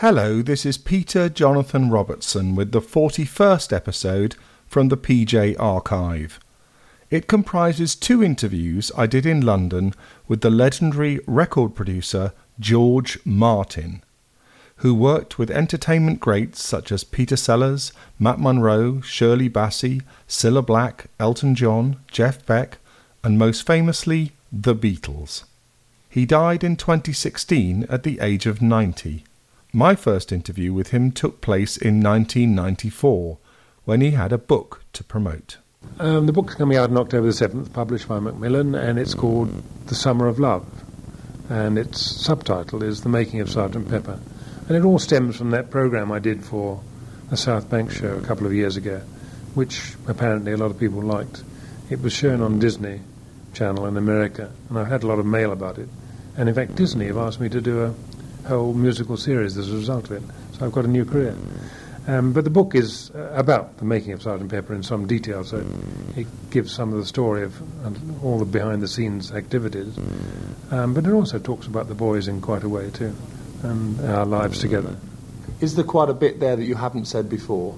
Hello, this is Peter Jonathan Robertson with the 41st episode from the PJ Archive. It comprises two interviews I did in London with the legendary record producer George Martin, who worked with entertainment greats such as Peter Sellers, Matt Monro, Shirley Bassey, Cilla Black, Elton John, Jeff Beck, and most famously, the Beatles. He died in 2016 at the age of 90. My first interview with him took place in 1994 when he had a book to promote. Um, the book's coming out on October the 7th, published by Macmillan, and it's called The Summer of Love. And its subtitle is The Making of Sergeant Pepper. And it all stems from that program I did for the South Bank show a couple of years ago, which apparently a lot of people liked. It was shown on Disney Channel in America, and I've had a lot of mail about it. And in fact, Disney have asked me to do a whole musical series as a result of it. So I've got a new career. Um, but the book is uh, about the making of Sergeant Pepper in some detail, so it gives some of the story of all the behind-the-scenes activities. Um, but it also talks about the boys in quite a way too, and our lives together. Is there quite a bit there that you haven't said before?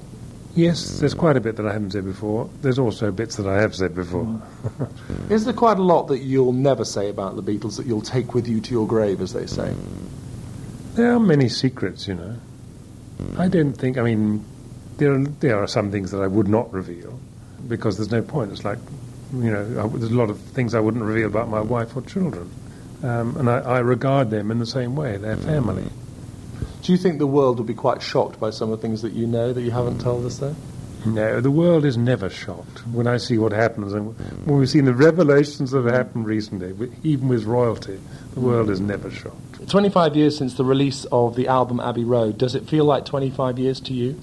Yes, there's quite a bit that I haven't said before. There's also bits that I have said before. Is there quite a lot that you'll never say about the Beatles that you'll take with you to your grave, as they say? There are many secrets, you know. I don't think, I mean, there are, there are some things that I would not reveal because there's no point. It's like, you know, I, there's a lot of things I wouldn't reveal about my wife or children. Um, and I, I regard them in the same way, they're hmm. family. Do you think the world will be quite shocked by some of the things that you know that you haven't hmm. told us, though? No, the world is never shocked when I see what happens. And hmm. when we've seen the revelations that have happened recently, even with royalty, the world is never shocked. 25 years since the release of the album Abbey Road. Does it feel like 25 years to you?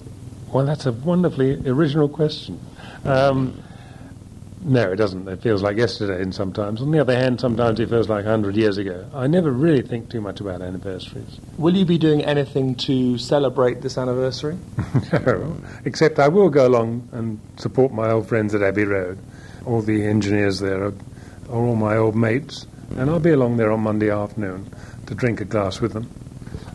Well, that's a wonderfully original question. Um, no, it doesn't. It feels like yesterday and sometimes. On the other hand, sometimes it feels like 100 years ago. I never really think too much about anniversaries. Will you be doing anything to celebrate this anniversary? no, except I will go along and support my old friends at Abbey Road. All the engineers there are, are all my old mates, and I'll be along there on Monday afternoon to drink a glass with them.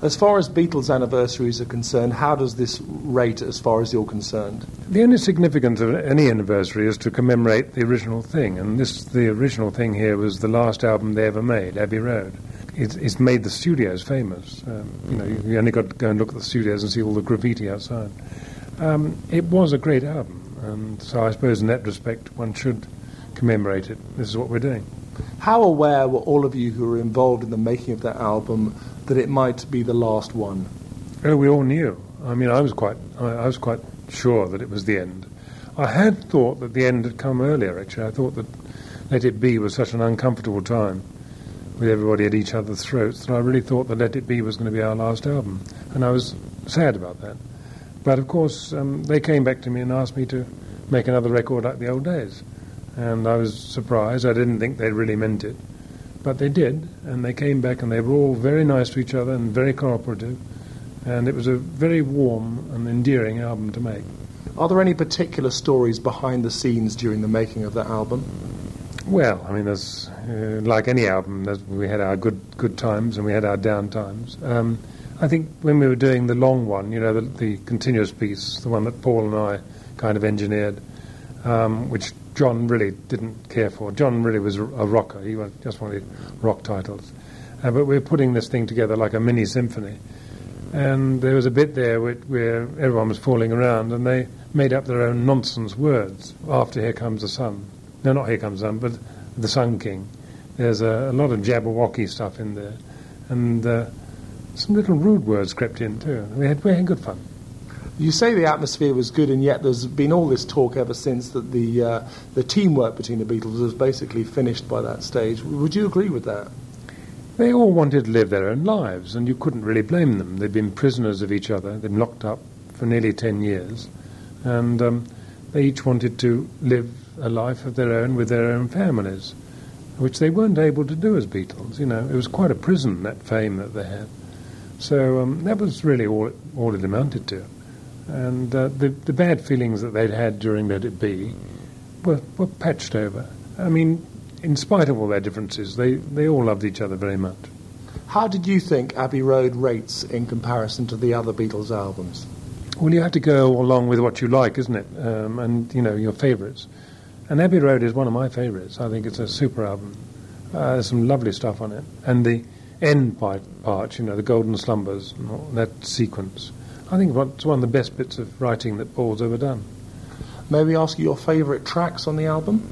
As far as Beatles anniversaries are concerned, how does this rate as far as you're concerned? The only significance of any anniversary is to commemorate the original thing, and this the original thing here was the last album they ever made, Abbey Road. It's, it's made the studios famous. Um, you know, you only got to go and look at the studios and see all the graffiti outside. Um, it was a great album, and so I suppose in that respect one should commemorate it. This is what we're doing. How aware were all of you who were involved in the making of that album that it might be the last one? Oh, we all knew. I mean, I was quite, I, I was quite sure that it was the end. I had thought that the end had come earlier. Actually, I thought that Let It Be was such an uncomfortable time with everybody at each other's throats that I really thought that Let It Be was going to be our last album, and I was sad about that. But of course, um, they came back to me and asked me to make another record like the old days and I was surprised. I didn't think they really meant it, but they did, and they came back, and they were all very nice to each other and very cooperative, and it was a very warm and endearing album to make. Are there any particular stories behind the scenes during the making of that album? Well, I mean, there's uh, like any album, we had our good good times and we had our down times. Um, I think when we were doing the long one, you know, the, the continuous piece, the one that Paul and I kind of engineered, um, which John really didn't care for. John really was a rocker. He just wanted rock titles. Uh, but we are putting this thing together like a mini symphony. And there was a bit there where, where, everyone was falling around, and they made up their own nonsense words after Here Comes the Sun. No, not Here Comes the Sun, but The Sun King. There's a, a lot of Jabberwocky stuff in there. And uh, some little rude words crept in, too. We had, we had good fun. You say the atmosphere was good, and yet there's been all this talk ever since that the uh, the teamwork between the Beatles was basically finished by that stage. Would you agree with that? They all wanted to live their own lives, and you couldn't really blame them. They'd been prisoners of each other. They'd been locked up for nearly ten years, and um, they each wanted to live a life of their own with their own families, which they weren't able to do as Beatles. You know, it was quite a prison that fame that they had. So um, that was really all it, all it amounted to. And uh, the, the bad feelings that they'd had during Let It Be were, were patched over. I mean, in spite of all their differences, they, they all loved each other very much. How did you think Abbey Road rates in comparison to the other Beatles albums? Well, you have to go along with what you like, isn't it? Um, and, you know, your favourites. And Abbey Road is one of my favourites. I think it's a super album. Uh, there's some lovely stuff on it. And the end part, part, you know, the Golden Slumbers, that sequence, I think it's one of the best bits of writing that Paul's ever done. May we ask you your favourite tracks on the album?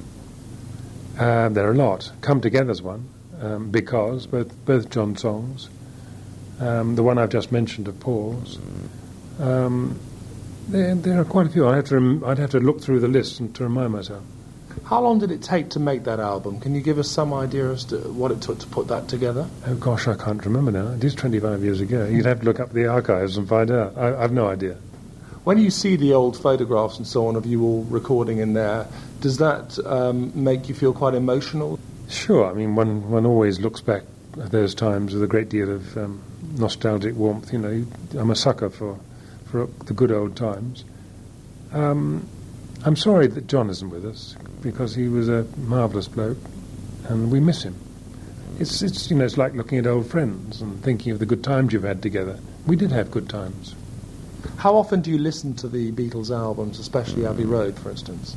Uh, there are a lot. Come Together's one, um, because, both, both John songs. Um, the one I've just mentioned of Paul's. Um, there, there, are quite a few. I'd have, to rem- I'd have to look through the list and to remind myself. How long did it take to make that album? Can you give us some idea as to what it took to put that together? Oh gosh, I can't remember now. It is 25 years ago. You'd have to look up the archives and find out. I, I've no idea. When you see the old photographs and so on of you all recording in there, does that um, make you feel quite emotional? Sure. I mean, one, one always looks back at those times with a great deal of um, nostalgic warmth. You know, I'm a sucker for, for the good old times. Um, I'm sorry that John isn't with us because he was a marvellous bloke and we miss him. It's, it's, you know, it's like looking at old friends and thinking of the good times you've had together. We did have good times. How often do you listen to the Beatles albums, especially Abbey Road, for instance?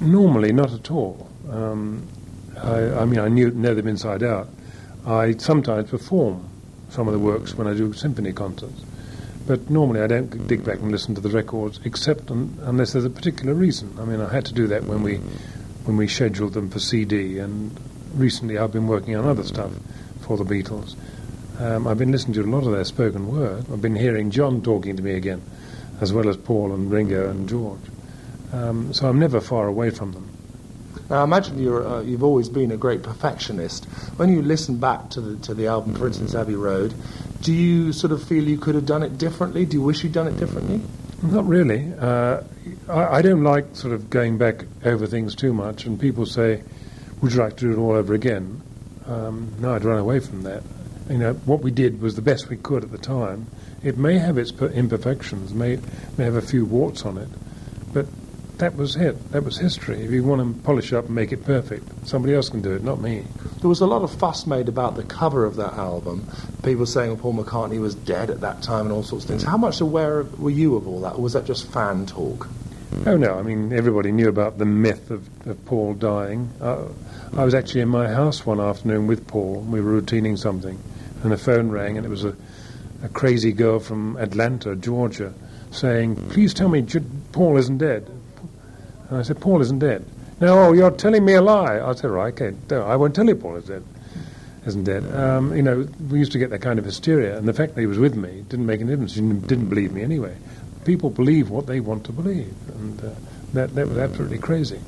Normally, not at all. Um, I, I, mean, I knew, know them inside out. I sometimes perform some of the works when I do symphony concerts. But normally I don't dig back and listen to the records, except un- unless there's a particular reason. I mean, I had to do that when we when we scheduled them for CD, and recently I've been working on other stuff for the Beatles. Um, I've been listening to a lot of their spoken word. I've been hearing John talking to me again, as well as Paul and Ringo and George. Um, so I'm never far away from them. Now, I imagine you uh, you've always been a great perfectionist. When you listen back to the, to the album, for instance, Abbey Road, do you sort of feel you could have done it differently? Do you wish you'd done it differently? Not really. Uh, I, I, don't like sort of going back over things too much, and people say, "Would you like to do it all over again?" Um, no, I'd run away from that. You know, what we did was the best we could at the time. It may have its imperfections, may may have a few warts on it, but that was it. That was history. If you want to polish it up and make it perfect, somebody else can do it, not me. There was a lot of fuss made about the cover of that album. People saying well, Paul McCartney was dead at that time and all sorts of things. How much aware of, were you of all that, or was that just fan talk? Oh no, I mean everybody knew about the myth of, of Paul dying. Uh, I was actually in my house one afternoon with Paul. We were routining something, and the phone rang, and it was a, a crazy girl from Atlanta, Georgia, saying, "Please tell me Paul isn't dead." And I said, Paul isn't dead. No, oh, you're telling me a lie. I said, right, okay, I won't tell you Paul is dead. Isn't dead. Um, you know, we used to get that kind of hysteria, and the fact that he was with me didn't make any difference. He didn't believe me anyway. People believe what they want to believe, and uh, that, that was absolutely crazy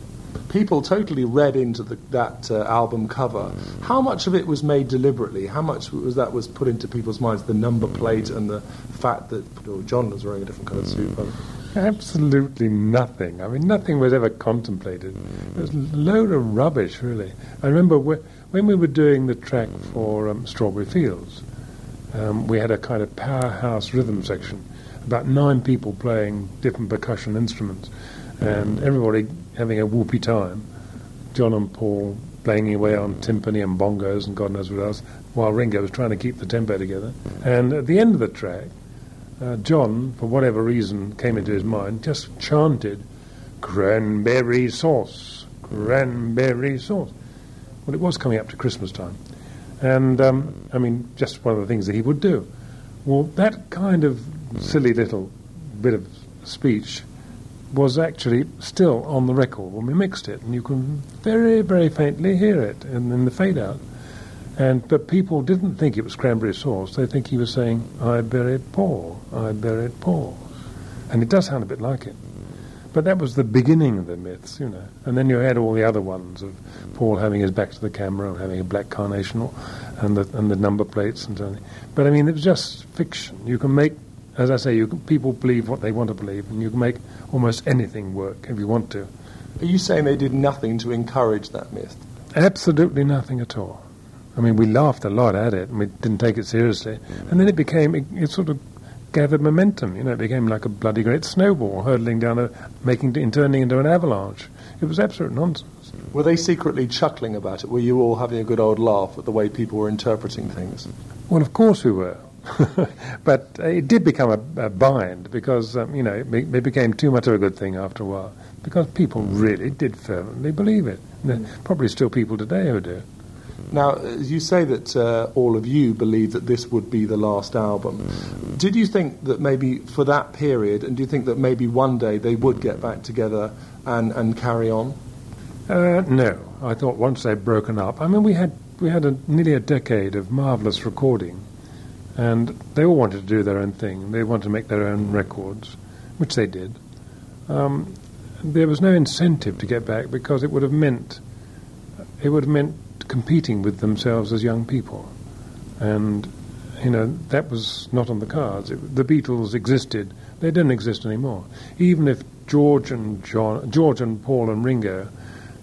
people totally read into the, that uh, album cover. How much of it was made deliberately? How much was that was put into people's minds? The number plate and the fact that oh, John was wearing a different coloured suit. Absolutely nothing. I mean, nothing was ever contemplated. It was a load of rubbish, really. I remember when we were doing the track for um, Strawberry Fields, um, we had a kind of powerhouse rhythm section, about nine people playing different percussion instruments, and everybody having a whoopee time. John and Paul playing away on timpani and bongos and God knows what else, while Ringo was trying to keep the tempo together. And at the end of the track, uh, John, for whatever reason came into his mind, just chanted, cranberry sauce, cranberry sauce. Well, it was coming up to Christmas time. And, um, I mean, just one of the things that he would do. Well, that kind of silly little bit of speech was actually still on the record when we mixed it, and you can very, very faintly hear it in, in the fade out. And but people didn't think it was cranberry sauce. They think he was saying, "I buried Paul, I buried Paul," and it does sound a bit like it. But that was the beginning of the myths, you know. And then you had all the other ones of Paul having his back to the camera and having a black carnation, and the and the number plates and so on. But I mean, it was just fiction. You can make, as I say, you can, people believe what they want to believe, and you can make almost anything work if you want to. Are you saying they did nothing to encourage that myth? Absolutely nothing at all. I mean, we laughed a lot at it and we didn't take it seriously. And then it became, it, it sort of gathered momentum. You know, it became like a bloody great snowball hurtling down, a, making, turning into an avalanche. It was absolute nonsense. Were they secretly chuckling about it? Were you all having a good old laugh at the way people were interpreting things? Well, of course we were. but it did become a, a bind because, um, you know, it, be, it, became too much of a good thing after a while because people really did fervently believe it. Mm. probably still people today who do. Now, as you say that uh, all of you believe that this would be the last album. Did you think that maybe for that period, and do you think that maybe one day they would get back together and, and carry on? Uh, no, I thought once they'd broken up. I mean, we had we had a, nearly a decade of marvelous recording, and they all wanted to do their own thing. They wanted to make their own records, which they did. Um, there was no incentive to get back because it would have meant it would have meant competing with themselves as young people, and you know that was not on the cards. It, the Beatles existed; they didn't exist anymore. Even if George and John, George and Paul and Ringo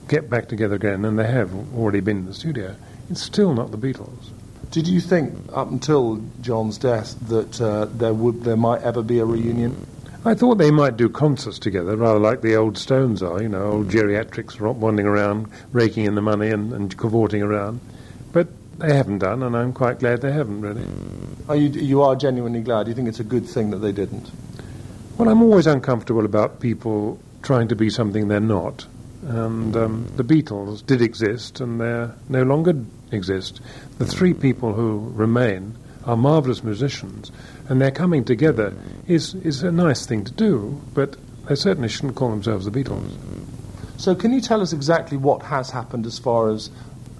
get back together again, and they have already been in the studio, it's still not the Beatles. Did you think up until John's death that uh, there would there might ever be a reunion? I thought they might do concerts together, rather like the old Stones are, you know, old geriatrics wandering around, raking in the money and, and cavorting around. But they haven't done, and I'm quite glad they haven't, really. Are you, you are genuinely glad? You think it's a good thing that they didn't? Well, I'm always uncomfortable about people trying to be something they're not. And um, the Beatles did exist, and they no longer exist. The three people who remain are marvelous musicians, and their coming together is, is a nice thing to do, but they certainly shouldn't call themselves the Beatles. So, can you tell us exactly what has happened as far as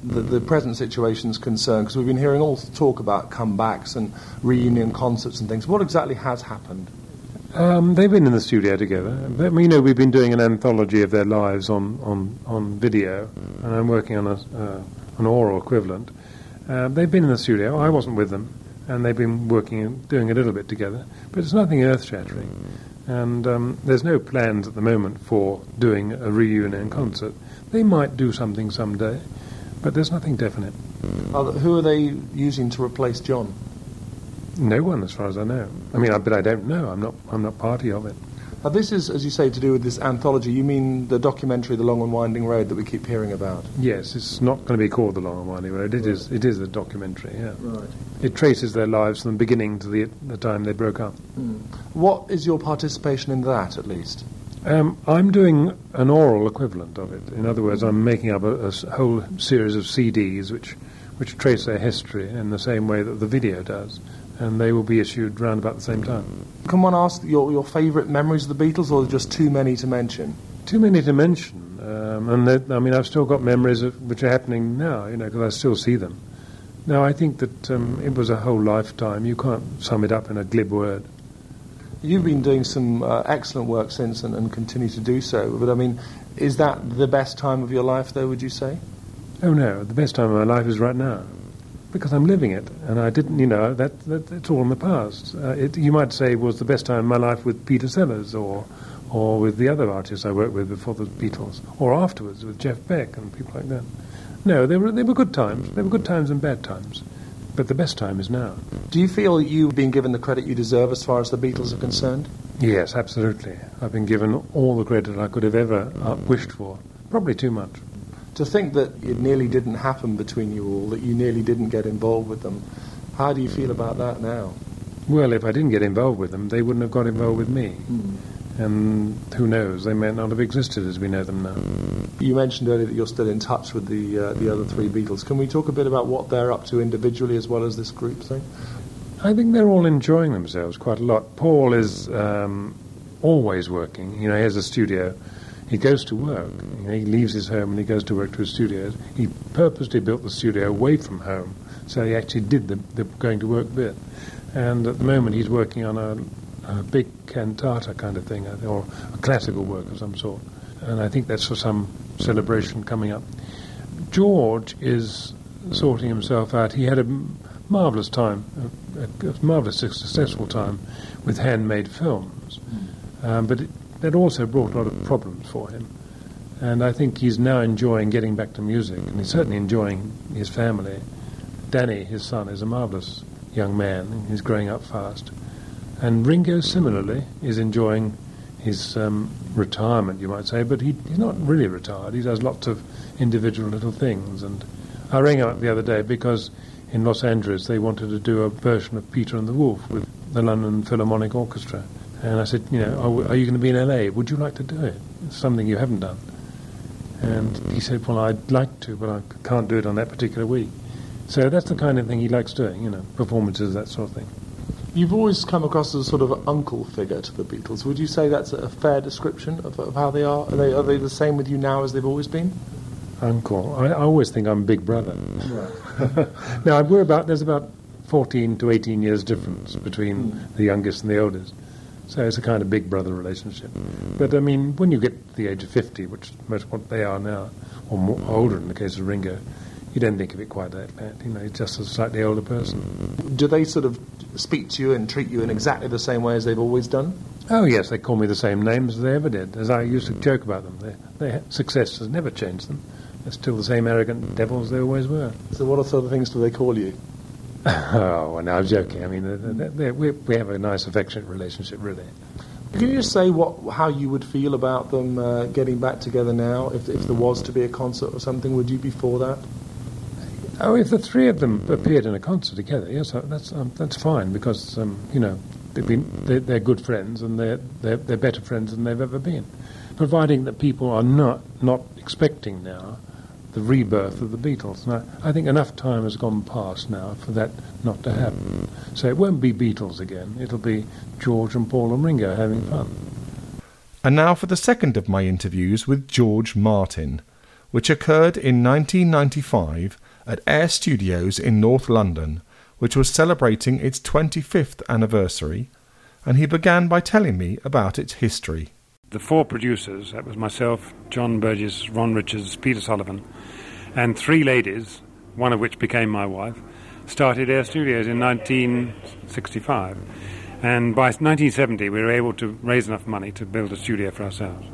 the, the present situation is concerned? Because we've been hearing all talk about comebacks and reunion concerts and things. What exactly has happened? Um, they've been in the studio together. But, you know, we've been doing an anthology of their lives on, on, on video, and I'm working on a, uh, an oral equivalent. Uh, they've been in the studio. I wasn't with them and they've been working and doing a little bit together, but it's nothing earth-shattering. And um, there's no plans at the moment for doing a reunion concert. They might do something someday, but there's nothing definite. Are, who are they using to replace John? No one, as far as I know. I mean, I, but I don't know. I'm not. I'm not party of it. Now, this is, as you say, to do with this anthology. You mean the documentary, The Long and Winding Road, that we keep hearing about? Yes, it's not going to be called The Long and Winding Road. It right. is. It is a documentary. Yeah. Right. It traces their lives from the beginning to the, the time they broke up. Mm. What is your participation in that, at least? Um, I'm doing an oral equivalent of it. In other words, I'm making up a, a whole series of CDs which, which trace their history in the same way that the video does and they will be issued round about the same time. Can one ask your, your favourite memories of the Beatles, or just too many to mention? Too many to mention. Um, and I mean, I've still got memories of, which are happening now, you know, because I still see them. Now, I think that um, it was a whole lifetime. You can't sum it up in a glib word. You've been doing some uh, excellent work since and, and continue to do so. But I mean, is that the best time of your life, though, would you say? Oh, no. The best time of my life is right now because I'm living it, and I didn't, you know, that, that it's all in the past. Uh, it, you might say was the best time of my life with Peter Sellers or or with the other artists I worked with before the Beatles, or afterwards with Jeff Beck and people like that. No, they were they were good times. They were good times and bad times, but the best time is now. Do you feel you've been given the credit you deserve as far as the Beatles are concerned? Yes, absolutely. I've been given all the credit I could have ever uh, wished for. Probably too much to think that it nearly didn't happen between you all, that you nearly didn't get involved with them, how do you feel about that now? Well, if I didn't get involved with them, they wouldn't have got involved with me. Mm. And who knows, they may not have existed as we know them now. You mentioned earlier that you're still in touch with the, uh, the other three Beatles. Can we talk a bit about what they're up to individually as well as this group thing? I think they're all enjoying themselves quite a lot. Paul is um, always working. You know, he has a studio he goes to work. You know, he leaves his home and he goes to work to his studio. He purposely built the studio away from home, so he actually did the, the going to work bit. And at the moment, he's working on a, a big cantata kind of thing, or a classical work of some sort. And I think that's for some celebration coming up. George is sorting himself out. He had a marvelous time, a, a marvelous successful time with handmade films. Um, but it, that also brought a lot of problems for him. And I think he's now enjoying getting back to music, and he's certainly enjoying his family. Danny, his son, is a marvelous young man. He's growing up fast. And Ringo, similarly, is enjoying his um, retirement, you might say, but he, he's not really retired. He does lots of individual little things. And I rang up the other day because in Los Angeles they wanted to do a version of Peter and the Wolf with the London Philharmonic Orchestra. And I said, you know, are, are you going to be in LA? Would you like to do it? It's something you haven't done. And he said, well, I'd like to, but I can't do it on that particular week. So that's the kind of thing he likes doing, you know, performances, that sort of thing. You've always come across as a sort of uncle figure to the Beatles. Would you say that's a fair description of, of how they are? Are they, are they the same with you now as they've always been? Uncle. I, I always think I'm big brother. now, we're about, there's about 14 to 18 years difference between mm. the youngest and the oldest. So it's a kind of big brother relationship. But I mean, when you get to the age of 50, which most what they are now, or more, older in the case of Ringo, you don't think of it quite that that. You know, he's just a slightly older person. Do they sort of speak to you and treat you in exactly the same way as they've always done? Oh yes, they call me the same names as they ever did. As I used to joke about them, their success has never changed them. They're still the same arrogant devils they always were. So, what sort of things do they call you? oh, well, no, I'm joking. I mean, they're, they're, we, we have a nice, affectionate relationship, really. Can you just say what, how you would feel about them uh, getting back together now? If, if there was to be a concert or something, would you be for that? Oh, if the three of them appeared in a concert together, yes, uh, that's um, that's fine because um, you know they've been they're, they're, good friends and they're, they're they're better friends than they've ever been, providing that people are not not expecting now the rebirth of the Beatles. I, I, think enough time has gone past now for that not to happen. So it won't be Beatles again. It'll be George and Paul and Ringo having fun. And now for the second of my interviews with George Martin, which occurred in 1995 at Air Studios in North London, which was celebrating its 25th anniversary, and he began by telling me about its history. The four producers, that was myself, John Burgess, Ron Richards, Peter Sullivan, and three ladies, one of which became my wife, started Air Studios in 1965. And by 1970, we were able to raise enough money to build a studio for ourselves.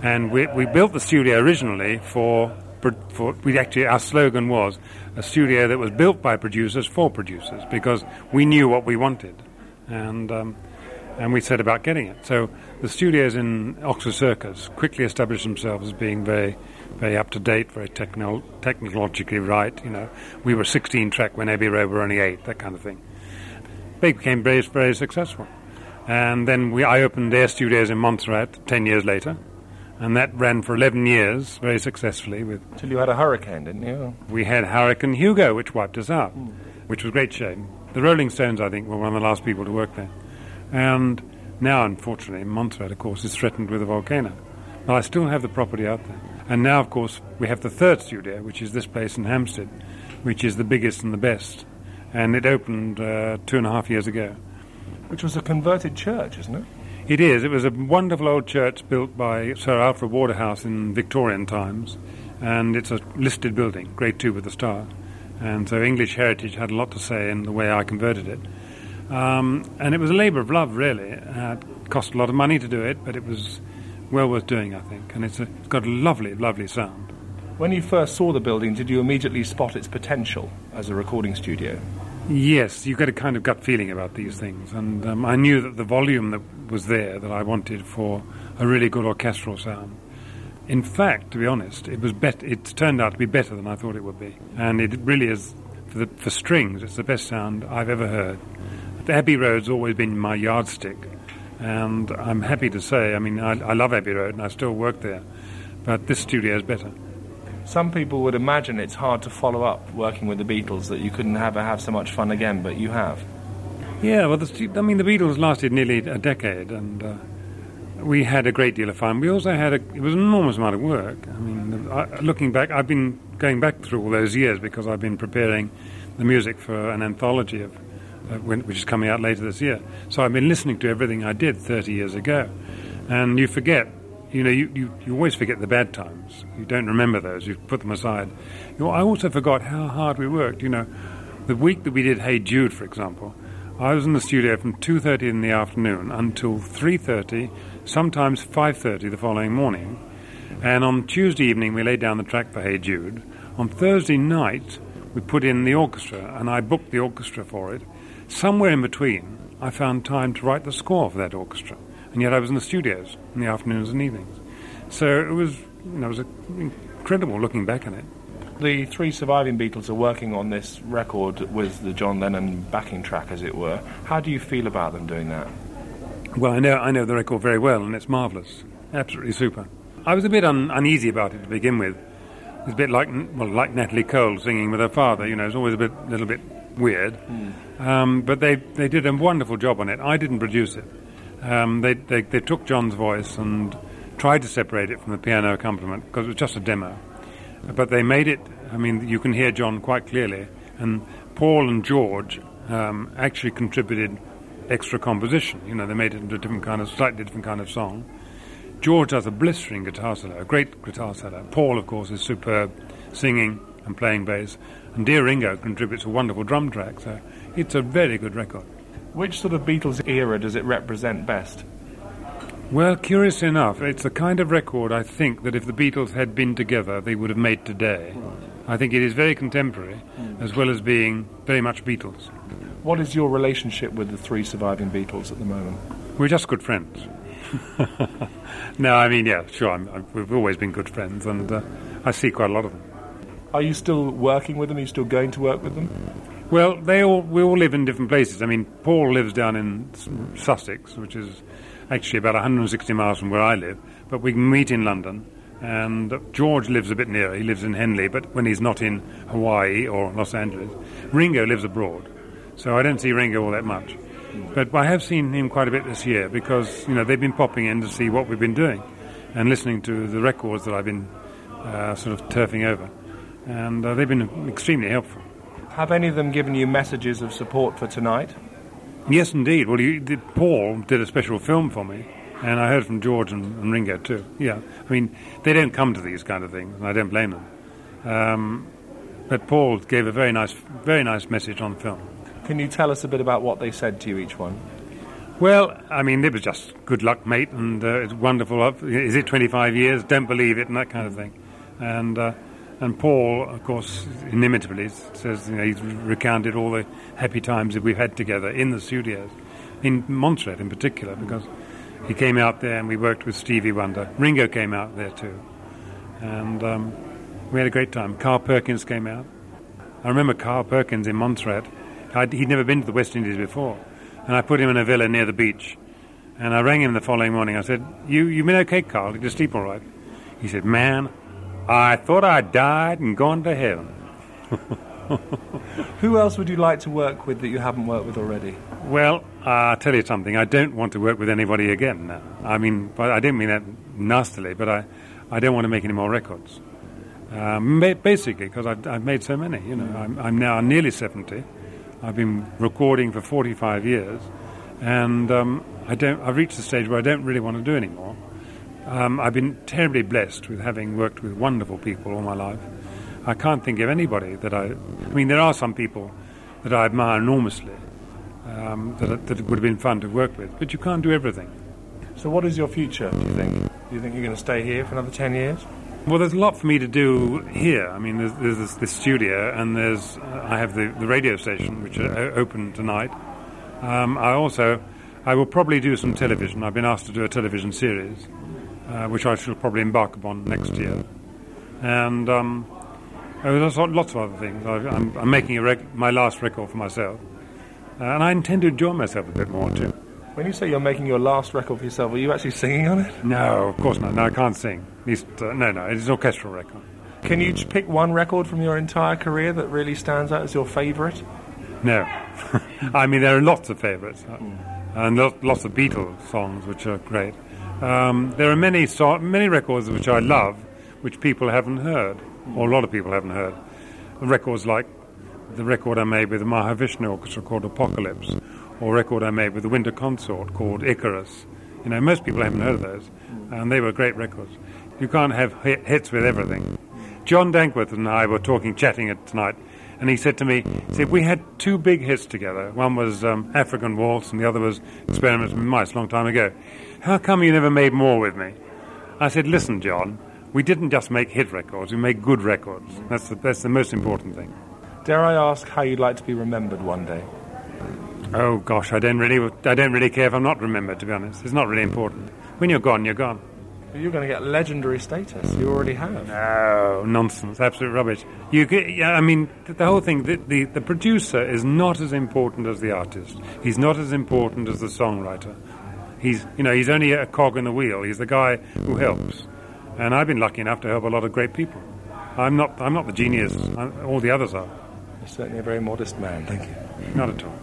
And we, we built the studio originally for, for, we actually, our slogan was a studio that was built by producers for producers, because we knew what we wanted. And, um, and we set about getting it. So the studios in Oxford Circus quickly established themselves as being very very up to date, very techno- technologically right. You know, we were 16 track when Abbey Road were only eight, that kind of thing. They became very, very successful. And then we, I opened Air Studios in Montserrat 10 years later, and that ran for 11 years very successfully. With Till you had a hurricane, didn't you? We had Hurricane Hugo, which wiped us out, mm. which was a great shame. The Rolling Stones, I think, were one of the last people to work there. And now, unfortunately, Montserrat, of course, is threatened with a volcano. But I still have the property out there. And now, of course, we have the third studio, which is this place in Hampstead, which is the biggest and the best. And it opened uh, two and a half years ago. Which was a converted church, isn't it? It is. It was a wonderful old church built by Sir Alfred Waterhouse in Victorian times. And it's a listed building, grade two with a star. And so English heritage had a lot to say in the way I converted it. Um, and it was a labour of love, really. Uh, it cost a lot of money to do it, but it was well worth doing, I think. And it's, a, it's got a lovely, lovely sound. When you first saw the building, did you immediately spot its potential as a recording studio? Yes, you get a kind of gut feeling about these things, and um, I knew that the volume that was there that I wanted for a really good orchestral sound. In fact, to be honest, it was bet- It turned out to be better than I thought it would be, and it really is for, the, for strings. It's the best sound I've ever heard. The Abbey Road's always been my yardstick, and I'm happy to say, I mean, I, I love Abbey Road and I still work there, but this studio is better. Some people would imagine it's hard to follow up working with the Beatles, that you couldn't ever have so much fun again, but you have. Yeah, well, the, I mean, the Beatles lasted nearly a decade, and uh, we had a great deal of fun. We also had a, it was an enormous amount of work. I mean, I, looking back, I've been going back through all those years because I've been preparing the music for an anthology of Uh, which is coming out later this year. So I've been listening to everything I did 30 years ago. And you forget, you know, you, you, you always forget the bad times. You don't remember those, you put them aside. You know, I also forgot how hard we worked. You know, the week that we did Hey Jude, for example, I was in the studio from 2.30 in the afternoon until 3.30, sometimes 5.30 the following morning. And on Tuesday evening, we laid down the track for Hey Jude. On Thursday night, we put in the orchestra, and I booked the orchestra for it. Somewhere in between, I found time to write the score for that orchestra. and yet I was in the studios in the afternoons and evenings. So it was, you know, it was incredible looking back on it. The three surviving Beatles are working on this record with the John Lennon backing track, as it were. How do you feel about them doing that? Well, I know I know the record very well, and it's marvellous, absolutely super. I was a bit un- uneasy about it to begin with. It's a bit like well, like Natalie Cole singing with her father. You know, it's always a bit, little bit weird. Mm. Um, but they they did a wonderful job on it. I didn't produce it. Um, they, they they took John's voice and tried to separate it from the piano accompaniment because it was just a demo. But they made it. I mean, you can hear John quite clearly, and Paul and George um, actually contributed extra composition. You know, they made it into a different kind of, slightly different kind of song. George does a blistering guitar solo, a great guitar solo. Paul, of course, is superb, singing and playing bass. And Dear Ringo contributes a wonderful drum track, so it's a very good record. Which sort of Beatles era does it represent best? Well, curiously enough, it's the kind of record I think that if the Beatles had been together, they would have made today. Right. I think it is very contemporary, mm. as well as being very much Beatles. What is your relationship with the three surviving Beatles at the moment? We're just good friends. no, I mean, yeah, sure. I'm, I'm, we've always been good friends, and uh, I see quite a lot of them. Are you still working with them? Are you still going to work with them? Well, they all we all live in different places. I mean, Paul lives down in Sussex, which is actually about 160 miles from where I live, but we can meet in London. And George lives a bit nearer. He lives in Henley, but when he's not in Hawaii or Los Angeles, Ringo lives abroad. So I don't see Ringo all that much. But I have seen him quite a bit this year because you know they've been popping in to see what we've been doing and listening to the records that I've been uh, sort of turfing over, and uh, they've been extremely helpful. Have any of them given you messages of support for tonight? Yes, indeed. Well, did, Paul did a special film for me, and I heard from George and, and, Ringo too. Yeah, I mean, they don't come to these kind of things, and I don't blame them. Um, but Paul gave a very nice, very nice message on film. Can you tell us a bit about what they said to you, each one? Well, I mean, it was just good luck, mate, and uh, it's wonderful. Is it 25 years? Don't believe it, and that kind of thing. And uh, and Paul, of course, inimitably says you know, he's recounted all the happy times that we've had together in the studios, in Montserrat in particular, because he came out there and we worked with Stevie Wonder. Ringo came out there too, and um, we had a great time. Carl Perkins came out. I remember Carl Perkins in Montserrat. I'd, he'd never been to the West Indies before, and I put him in a villa near the beach. And I rang him the following morning. I said, "You you been okay, Carl? Did you sleep all right?" He said, "Man, I thought I'd died and gone to heaven. Who else would you like to work with that you haven't worked with already? Well, uh, I'll tell you something. I don't want to work with anybody again now. I mean, I don't mean that nastily, but I, I don't want to make any more records. Um, basically, because I've, I've, made so many. You know, I'm, I'm, now nearly 70. I've been recording for 45 years, and um, I don't. I've reached the stage where I don't really want to do anymore. Um, I've been terribly blessed with having worked with wonderful people all my life. I can't think of anybody that I. I mean, there are some people that I admire enormously um, that, that would have been fun to work with, but you can't do everything. So, what is your future? Do you think? Do you think you're going to stay here for another ten years? Well, there's a lot for me to do here. I mean, there's, there's this, this, studio, and there's uh, I have the, the radio station, which are open tonight. Um, I also I will probably do some television. I've been asked to do a television series uh, which I shall probably embark upon next year. And um, there's lots of other things. I, am making rec- my last record for myself, uh, and I intend to enjoy myself a bit more too. When you say you're making your last record for yourself, are you actually singing on it? No, of course not. No, I can't sing. At least, uh, no, no, it's an orchestral record. Can you pick one record from your entire career that really stands out as your favourite? No. I mean, there are lots of favourites, mm. and lots of Beatles songs which are great. Um, there are many so- many records which I love, which people haven't heard, or a lot of people haven't heard. Records like the record I made with the Mahavishnu Orchestra called Apocalypse, or record I made with the Winter Consort called Icarus. You know, most people haven't heard of those, and they were great records. You can't have hits with everything. John Dankworth and I were talking, chatting at tonight, and he said to me, he said, we had two big hits together. One was um, African Waltz, and the other was Experiments with Mice, a long time ago. How come you never made more with me? I said, Listen, John, we didn't just make hit records, we made good records. That's the, that's the most important thing. Dare I ask how you'd like to be remembered one day? Oh gosh, I don't really, I don't really care if I'm not remembered. To be honest, it's not really important. When you're gone, you're gone. You're going to get legendary status. You already have. No nonsense, absolute rubbish. You, get—I mean, the, the whole thing. The, the the producer is not as important as the artist. He's not as important as the songwriter. He's, you know, he's only a cog in the wheel. He's the guy who helps. And I've been lucky enough to help a lot of great people. I'm not, I'm not the genius. I'm, all the others are. You're certainly a very modest man. Thank you. Not at all.